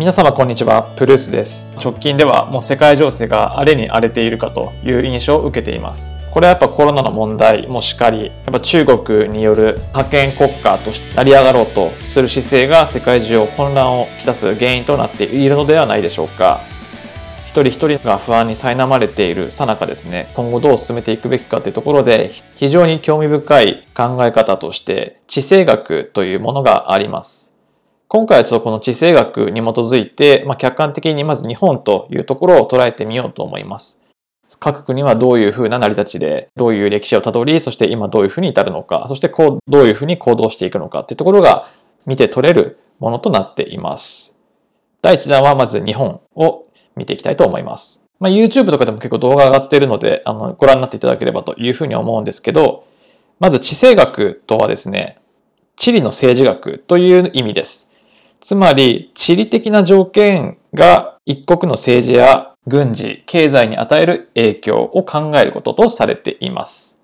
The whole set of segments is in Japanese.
皆様こんにちは、プルースです。直近ではもう世界情勢が荒れに荒れているかという印象を受けています。これはやっぱコロナの問題もしかり、やっぱ中国による覇権国家として成り上がろうとする姿勢が世界中を混乱をきたす原因となっているのではないでしょうか。一人一人が不安に苛まれているさなかですね、今後どう進めていくべきかというところで、非常に興味深い考え方として、地政学というものがあります。今回はちょっとこの地政学に基づいて、まあ、客観的にまず日本というところを捉えてみようと思います。各国はどういうふうな成り立ちで、どういう歴史をたどり、そして今どういうふうに至るのか、そしてこう、どういうふうに行動していくのかっていうところが見て取れるものとなっています。第1弾はまず日本を見ていきたいと思います。まあ、YouTube とかでも結構動画上がっているので、あの、ご覧になっていただければというふうに思うんですけど、まず地政学とはですね、地理の政治学という意味です。つまり、地理的な条件が一国の政治や軍事、経済に与える影響を考えることとされています。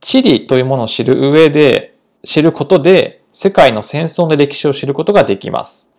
地理というものを知る上で、知ることで世界の戦争の歴史を知ることができます。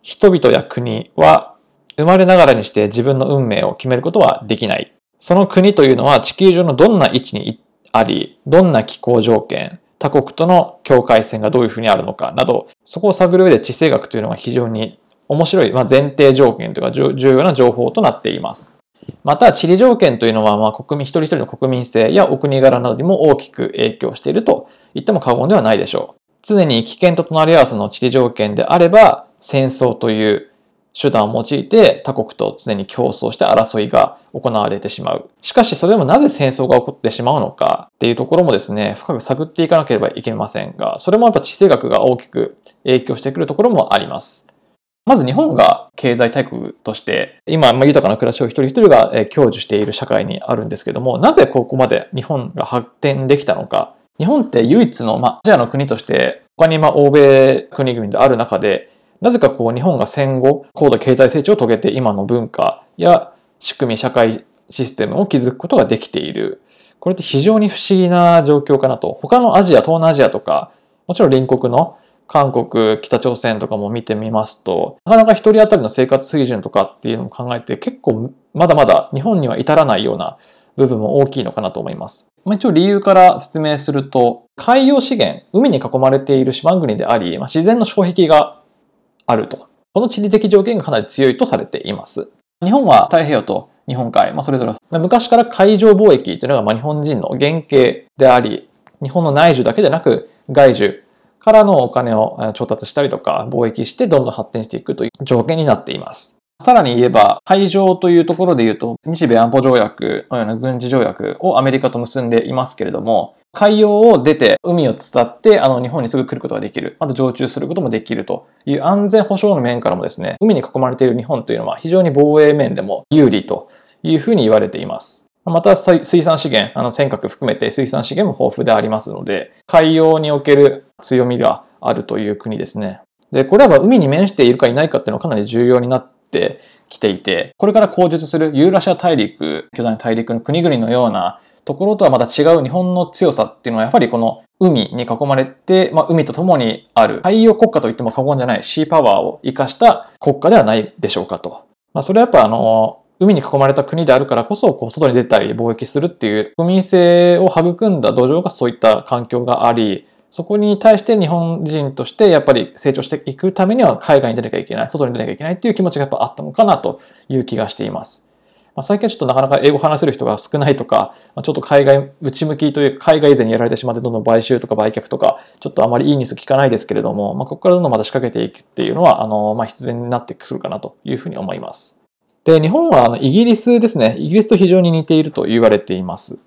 人々や国は生まれながらにして自分の運命を決めることはできない。その国というのは地球上のどんな位置にあり、どんな気候条件、他国との境界線がどういうふうにあるのかなど、そこを探る上で地政学というのが非常に面白い、まあ、前提条件というか重要な情報となっています。また、地理条件というのは、まあ、国民一人一人の国民性やお国柄などにも大きく影響していると言っても過言ではないでしょう。常に危険と隣り合わせの地理条件であれば、戦争という手段を用いて他国と常に競争して争いが行われてしまう。しかしそれでもなぜ戦争が起こってしまうのかっていうところもですね、深く探っていかなければいけませんが、それもやっぱ地政学が大きく影響してくるところもあります。まず日本が経済大国として、今、豊かな暮らしを一人一人が享受している社会にあるんですけども、なぜここまで日本が発展できたのか。日本って唯一の、ま、アジアの国として、他にま欧米国々である中で、なぜかこう日本が戦後高度経済成長を遂げて今の文化や仕組み社会システムを築くことができている。これって非常に不思議な状況かなと。他のアジア、東南アジアとか、もちろん隣国の韓国、北朝鮮とかも見てみますと、なかなか一人当たりの生活水準とかっていうのも考えて結構まだまだ日本には至らないような部分も大きいのかなと思います。一応理由から説明すると、海洋資源、海に囲まれている島国であり、まあ自然の障壁があると。この地理的条件がかなり強いとされています。日本は太平洋と日本海、まあ、それぞれ昔から海上貿易というのがまあ日本人の原型であり、日本の内需だけでなく外需からのお金を調達したりとか貿易してどんどん発展していくという条件になっています。さらに言えば、海上というところで言うと、日米安保条約のような軍事条約をアメリカと結んでいますけれども、海洋を出て海を伝ってあの日本にすぐ来ることができる。また常駐することもできるという安全保障の面からもですね、海に囲まれている日本というのは非常に防衛面でも有利というふうに言われています。また水産資源、あの尖閣含めて水産資源も豊富でありますので、海洋における強みがあるという国ですね。で、これは海に面しているかいないかっていうのはかなり重要になってきていて、これから口述するユーラシア大陸、巨大な大陸の国々のようなところとはまた違う日本の強さっていうのはやはりこの海に囲まれて、まあ、海と共にある海洋国家といっても過言じゃないシーパワーを生かした国家ではないでしょうかと。まあ、それはやっぱあの、海に囲まれた国であるからこそ、こう、外に出たり貿易するっていう国民性を育んだ土壌がそういった環境があり、そこに対して日本人としてやっぱり成長していくためには海外に出なきゃいけない、外に出なきゃいけないっていう気持ちがやっぱあったのかなという気がしています。まあ、最近はちょっとなかなか英語話せる人が少ないとか、まあ、ちょっと海外内向きというか、海外以前にやられてしまってどんどん買収とか売却とか、ちょっとあまりいいニュース聞かないですけれども、まあ、ここからどんどんまた仕掛けていくっていうのは、あの、まあ、必然になってくるかなというふうに思います。で、日本はあのイギリスですね。イギリスと非常に似ていると言われています。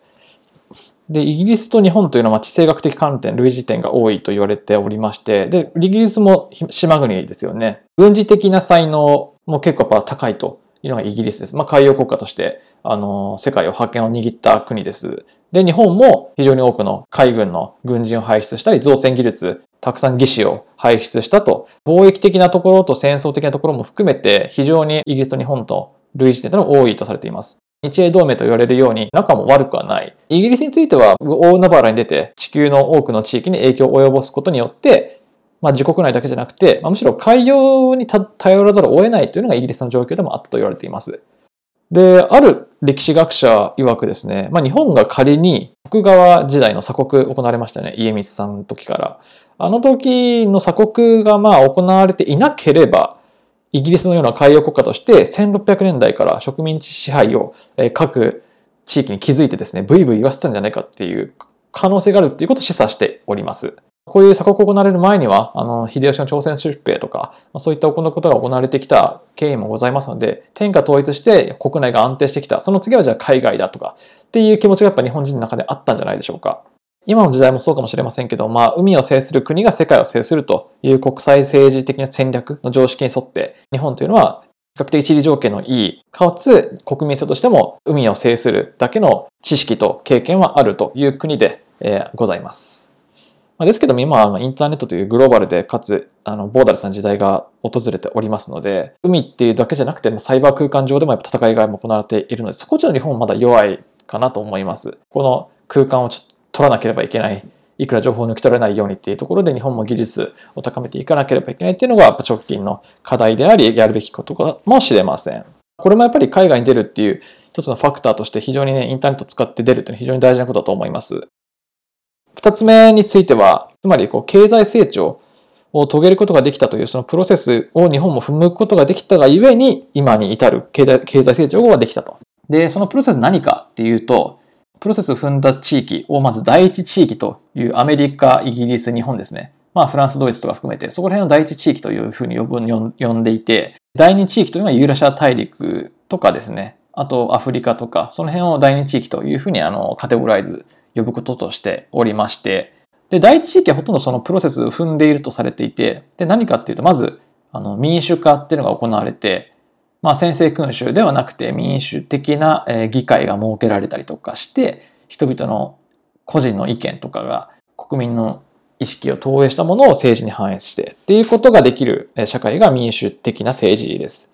で、イギリスと日本というのは地政学的観点、類似点が多いと言われておりまして、で、イギリスも島国ですよね。軍事的な才能も結構やっぱ高いというのがイギリスです。まあ、海洋国家として、あの、世界を覇権を握った国です。で、日本も非常に多くの海軍の軍人を輩出したり、造船技術、たくさん技師を輩出したと、貿易的なところと戦争的なところも含めて、非常にイギリスと日本と類似点というのが多いとされています。日英同盟と言われるように仲も悪くはない。イギリスについては大海原に出て地球の多くの地域に影響を及ぼすことによってまあ、自国内だけじゃなくて、まあ、むしろ海洋に頼らざるを得ないというのがイギリスの状況でもあったと言われています。で、ある歴史学者曰くですね、まあ、日本が仮に徳川時代の鎖国行われましたね、家光さんの時から。あの時の鎖国がまあ行われていなければ、イギリスのような海洋国家として1600年代から植民地支配を各地域に築いてですね、ブイブイ言わせてたんじゃないかっていう可能性があるっていうことを示唆しております。こういう鎖国行われる前には、あの、秀吉の朝鮮出兵とか、そういったことが行われてきた経緯もございますので、天下統一して国内が安定してきた。その次はじゃあ海外だとか、っていう気持ちがやっぱ日本人の中であったんじゃないでしょうか。今の時代もそうかもしれませんけど、まあ、海を制する国が世界を制するという国際政治的な戦略の常識に沿って、日本というのは比較的地理条件のいい、かつ国民性としても海を制するだけの知識と経験はあるという国で、えー、ございます。まあですけども今はインターネットというグローバルでかつあのボーダレスな時代が訪れておりますので海っていうだけじゃなくてサイバー空間上でもやっぱ戦いが行われているのでそこちょっと日本はまだ弱いかなと思います。この空間をちょっと取らなければいけない。いくら情報を抜き取れないようにっていうところで日本も技術を高めていかなければいけないっていうのが直近の課題でありやるべきことかもしれません。これもやっぱり海外に出るっていう一つのファクターとして非常にね、インターネット使って出るっていうのは非常に大事なことだと思います。二つ目については、つまりこう経済成長を遂げることができたというそのプロセスを日本も踏むことができたがゆえに今に至る経済成長ができたと。で、そのプロセス何かっていうと、プロセスを踏んだ地域をまず第一地域というアメリカ、イギリス、日本ですね。まあフランス、ドイツとか含めて、そこら辺の第一地域というふうに呼んでいて、第二地域というのはユーラシア大陸とかですね。あとアフリカとか、その辺を第二地域というふうにあのカテゴライズ、呼ぶこととしておりまして、で、第一地域はほとんどそのプロセスを踏んでいるとされていて、で、何かっていうと、まず、あの、民主化っていうのが行われて、まあ、先制君主ではなくて民主的な議会が設けられたりとかして、人々の個人の意見とかが国民の意識を投影したものを政治に反映してっていうことができる社会が民主的な政治です。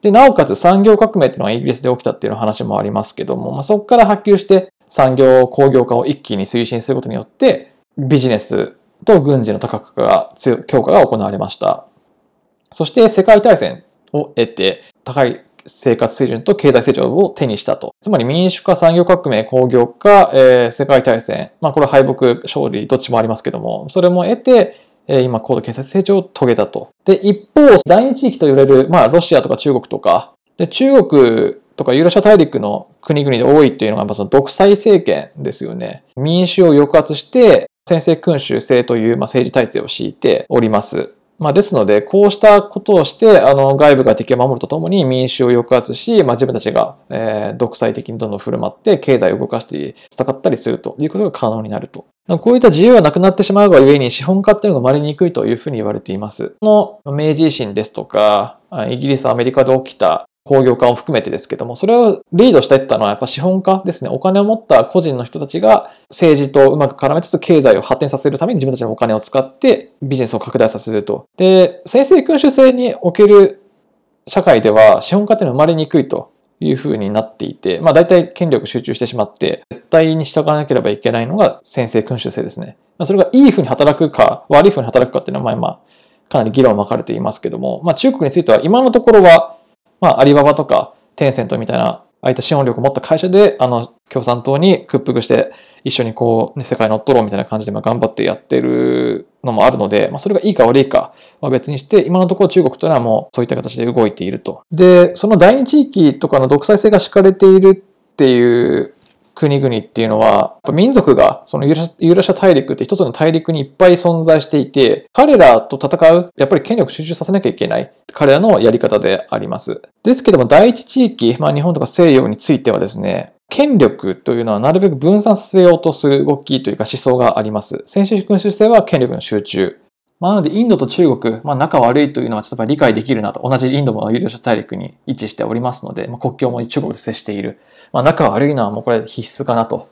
で、なおかつ産業革命っていうのがイギリスで起きたっていう話もありますけども、まあ、そこから波及して産業工業化を一気に推進することによってビジネスと軍事の多角化が強化が行われました。そして世界大戦を得て、高い生活水準と経済成長を手にしたと。つまり民主化、産業革命、工業化、えー、世界大戦。まあこれ敗北、勝利、どっちもありますけども、それも得て、えー、今高度経済成長を遂げたと。で、一方、第二地域と言われる、まあロシアとか中国とか、で中国とかユーラシア大陸の国々で多いっていうのが、まあその独裁政権ですよね。民主を抑圧して、先制君主制という、まあ、政治体制を敷いております。まあ、ですので、こうしたことをして、あの、外部が敵を守るとともに民主を抑圧し、まあ、自分たちが、えー、独裁的にどんどん振る舞って、経済を動かして戦ったりするということが可能になると。こういった自由はなくなってしまうがゆえに資本家っていうのが生まれにくいというふうに言われています。この明治維新ですとか、イギリス、アメリカで起きた工業化を含めてですけども、それをリードしていったのはやっぱ資本家ですね。お金を持った個人の人たちが政治とうまく絡めつつ経済を発展させるために自分たちのお金を使ってビジネスを拡大させると。で、先制君主制における社会では資本家っていうのは生まれにくいというふうになっていて、まあ大体権力集中してしまって、絶対に従わなければいけないのが先制君主制ですね。それがいいふうに働くか、悪いふうに働くかっていうのは、まあまあ、かなり議論分かれていますけども、まあ中国については今のところは、まあ、アリババとかテンセントみたいな、ああいった資本力を持った会社で、あの、共産党に屈服して、一緒にこう、ね、世界乗っ取ろうみたいな感じで、まあ、頑張ってやってるのもあるので、まあ、それがいいか悪いかは別にして、今のところ中国というのはもう、そういった形で動いていると。で、その第二地域とかの独裁性が敷かれているっていう国々っていうのは、民族がそのユーラシア大陸って一つの大陸にいっぱい存在していて、彼らと戦う、やっぱり権力集中させなきゃいけない、彼らのやり方であります。ですけども、第一地域、まあ日本とか西洋についてはですね、権力というのはなるべく分散させようとする動きというか思想があります。先進君主制は権力の集中。まあ、なので、インドと中国、まあ、仲悪いというのはちょっと理解できるなと。同じインドもユーラシア大陸に位置しておりますので、まあ、国境も中国と接している。まあ、仲悪いのはもうこれ必須かなと。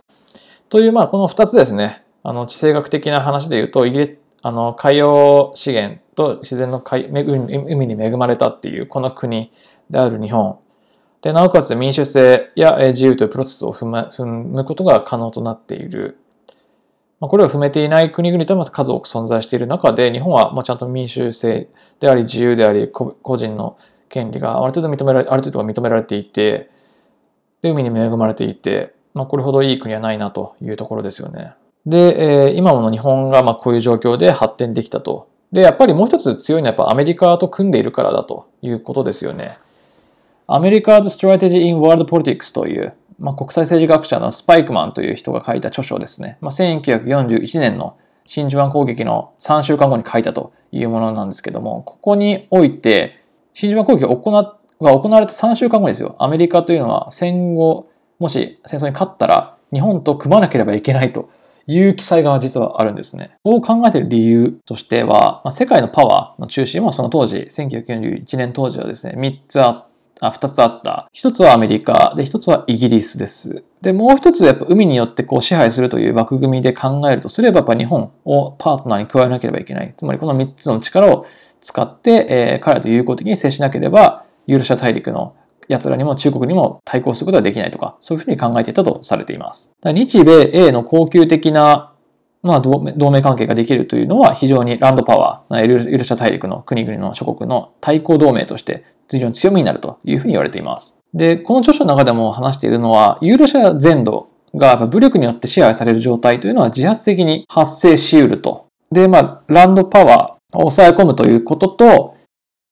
という、まあ、この二つですね。あの、地政学的な話で言うと、イギリス、あの、海洋資源と自然の海海に恵まれたっていう、この国である日本。で、なおかつ民主性や自由というプロセスを踏む踏むことが可能となっている。ま、これを踏めていない国々とも数多く存在している中で、日本はまあちゃんと民主制であり、自由であり、個人の権利がある程度認められ、ある程度認められていて、で、海に恵まれていて、まあ、これほどいい国はないなというところですよね。で、えー、今の日本がまあこういう状況で発展できたと。で、やっぱりもう一つ強いのはやっぱアメリカと組んでいるからだということですよね。アメリカ 's Strategy in World Politics という、まあ、国際政治学者のスパイクマンという人が書いた著書ですね。まあ、1941年の真珠湾攻撃の3週間後に書いたというものなんですけども、ここにおいて、真珠湾攻撃が行われた3週間後ですよ。アメリカというのは戦後、もし戦争に勝ったら日本と組まなければいけないという記載が実はあるんですね。そう考えている理由としては、まあ、世界のパワーの中心はその当時、1991年当時はですね、3つあっあ、2つあった。1つはアメリカ、で、1つはイギリスです。で、もう1つやっぱ海によってこう支配するという枠組みで考えるとすれば、やっぱ日本をパートナーに加えなければいけない。つまりこの3つの力を使って、えー、彼らと友好的に接しなければ、ユーロシア大陸の奴らにも中国にも対抗することはできないとか、そういうふうに考えていたとされています。日米英の恒久的なまあ、同盟関係ができるというのは非常にランドパワー、ユーロシア大陸の国々の諸国の対抗同盟として非常に強みになるというふうに言われています。で、この著書の中でも話しているのは、ユーロシア全土が武力によって支配される状態というのは自発的に発生し得ると。で、まあ、ランドパワーを抑え込むということと、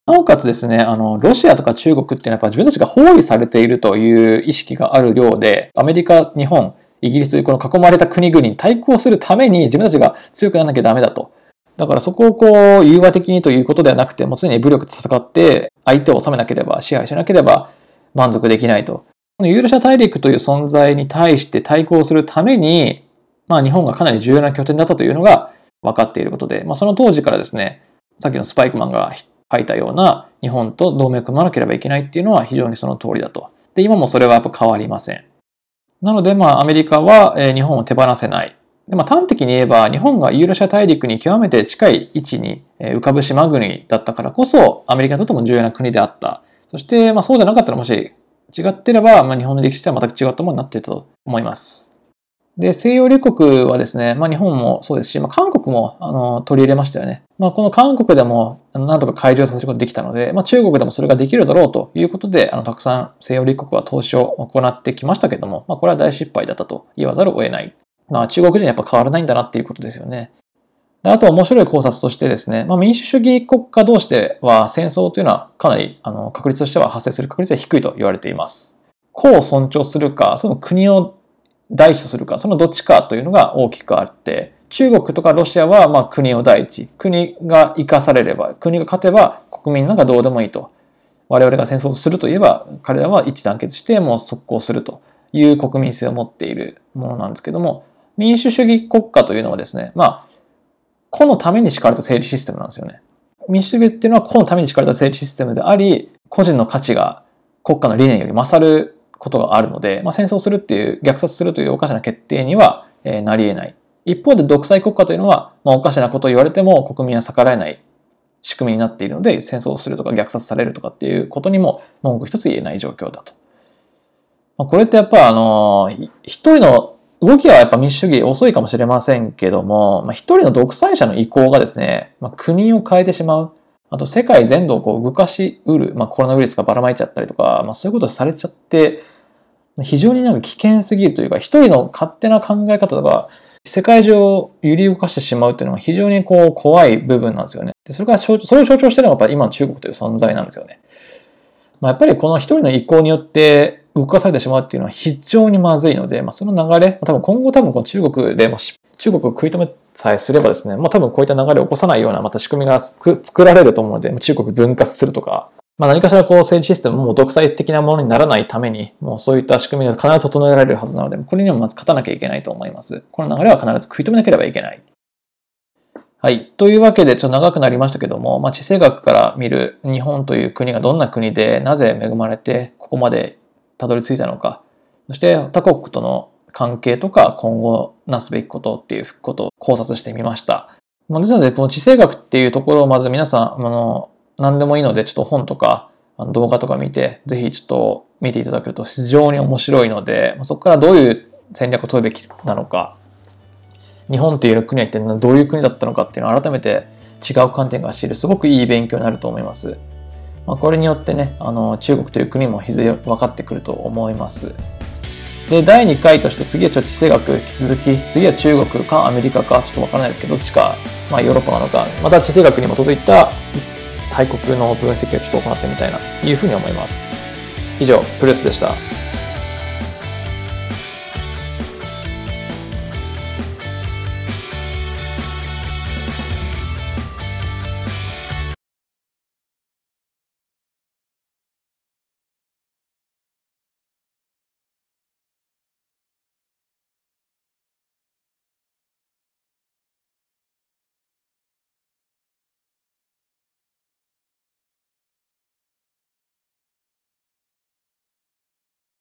なおかつですね、あの、ロシアとか中国っていうのはやっぱ自分たちが包囲されているという意識がある量で、アメリカ、日本、イギリスというこの囲まれた国々に対抗するために自分たちが強くならなきゃダメだと。だからそこをこう、融和的にということではなくて、もう常に武力で戦って、相手を治めなければ、支配しなければ満足できないと。このユーロシア大陸という存在に対して対抗するために、まあ日本がかなり重要な拠点だったというのが分かっていることで、まあその当時からですね、さっきのスパイクマンが書いたような日本と同盟を組まなければいけないっていうのは非常にその通りだと。で、今もそれはやっぱ変わりません。なので、まあ、アメリカは、え日本を手放せない。でまあ、端的に言えば、日本がユーラシア大陸に極めて近い位置に浮かぶ島国だったからこそ、アメリカにとっても重要な国であった。そして、まあ、そうじゃなかったらもし違ってれば、まあ、日本の歴史とは全く違ったものになっていたと思います。で、西洋列国はですね、まあ日本もそうですし、まあ韓国もあの取り入れましたよね。まあこの韓国でもなんとか解除させることができたので、まあ中国でもそれができるだろうということで、あのたくさん西洋列国は投資を行ってきましたけども、まあこれは大失敗だったと言わざるを得ない。まあ中国人はやっぱ変わらないんだなっていうことですよね。あと面白い考察としてですね、まあ、民主主義国家同士では戦争というのはかなりあの確率としては発生する確率は低いと言われています。個を尊重するか、その国を第一とするか、そのどっちかというのが大きくあって、中国とかロシアはまあ国を第一、国が生かされれば、国が勝てば国民なんかどうでもいいと。我々が戦争するといえば、彼らは一致団結してもう速攻するという国民性を持っているものなんですけども、民主主義国家というのはですね、まあ、個のために敷かれた政治システムなんですよね。民主主義っていうのは個のために敷かれた政治システムであり、個人の価値が国家の理念より勝ることがあるので、まあ、戦争するっていう、虐殺するというおかしな決定には、えー、なり得ない。一方で独裁国家というのは、まあ、おかしなことを言われても国民は逆らえない仕組みになっているので、戦争をするとか虐殺されるとかっていうことにも文句一つ言えない状況だと。まあ、これってやっぱあの、一人の動きはやっぱ民主主義遅いかもしれませんけども、まあ、一人の独裁者の意向がですね、まあ、国を変えてしまう。あと世界全土をこう動かしうる、まあ、コロナウイルスがばらまいちゃったりとか、まあ、そういうことされちゃって、非常になんか危険すぎるというか、一人の勝手な考え方とか、世界中を揺り動かしてしまうっていうのは非常にこう怖い部分なんですよね。でそれからそれを象徴しているのがやっぱり今の中国という存在なんですよね。まあ、やっぱりこの一人の意向によって動かされてしまうっていうのは非常にまずいので、まあ、その流れ、多分今後多分この中国でも失中国を食い止めさえすればですね、まあ、多分こういった流れを起こさないようなまた仕組みが作られると思うので、中国分割するとか、まあ、何かしらこう政治システムも独裁的なものにならないために、もうそういった仕組みが必ず整えられるはずなので、これにはまず勝たなきゃいけないと思います。この流れは必ず食い止めなければいけない。はい。というわけで、ちょっと長くなりましたけども、まあ、地政学から見る日本という国がどんな国で、なぜ恵まれてここまでたどり着いたのか、そして他国との関係とか今後なすべきことっていうことを考察してみました。まあ、ですので、この地政学っていうところをまず皆さん、あの、何でもいいので、ちょっと本とか動画とか見て、ぜひちょっと見ていただけると非常に面白いので、そこからどういう戦略を取るべきなのか、日本という国は一体どういう国だったのかっていうのを改めて違う観点から知るすごくいい勉強になると思います。まあ、これによってね、あの中国という国もいずれ分かってくると思います。で、第2回として次はちょっと地政学引き続き、次は中国かアメリカかちょっとわからないですけど、どっちか、まあヨーロッパなのか、また地政学に基づいた大国の分析をちょっと行ってみたいなというふうに思います。以上、プレスでした。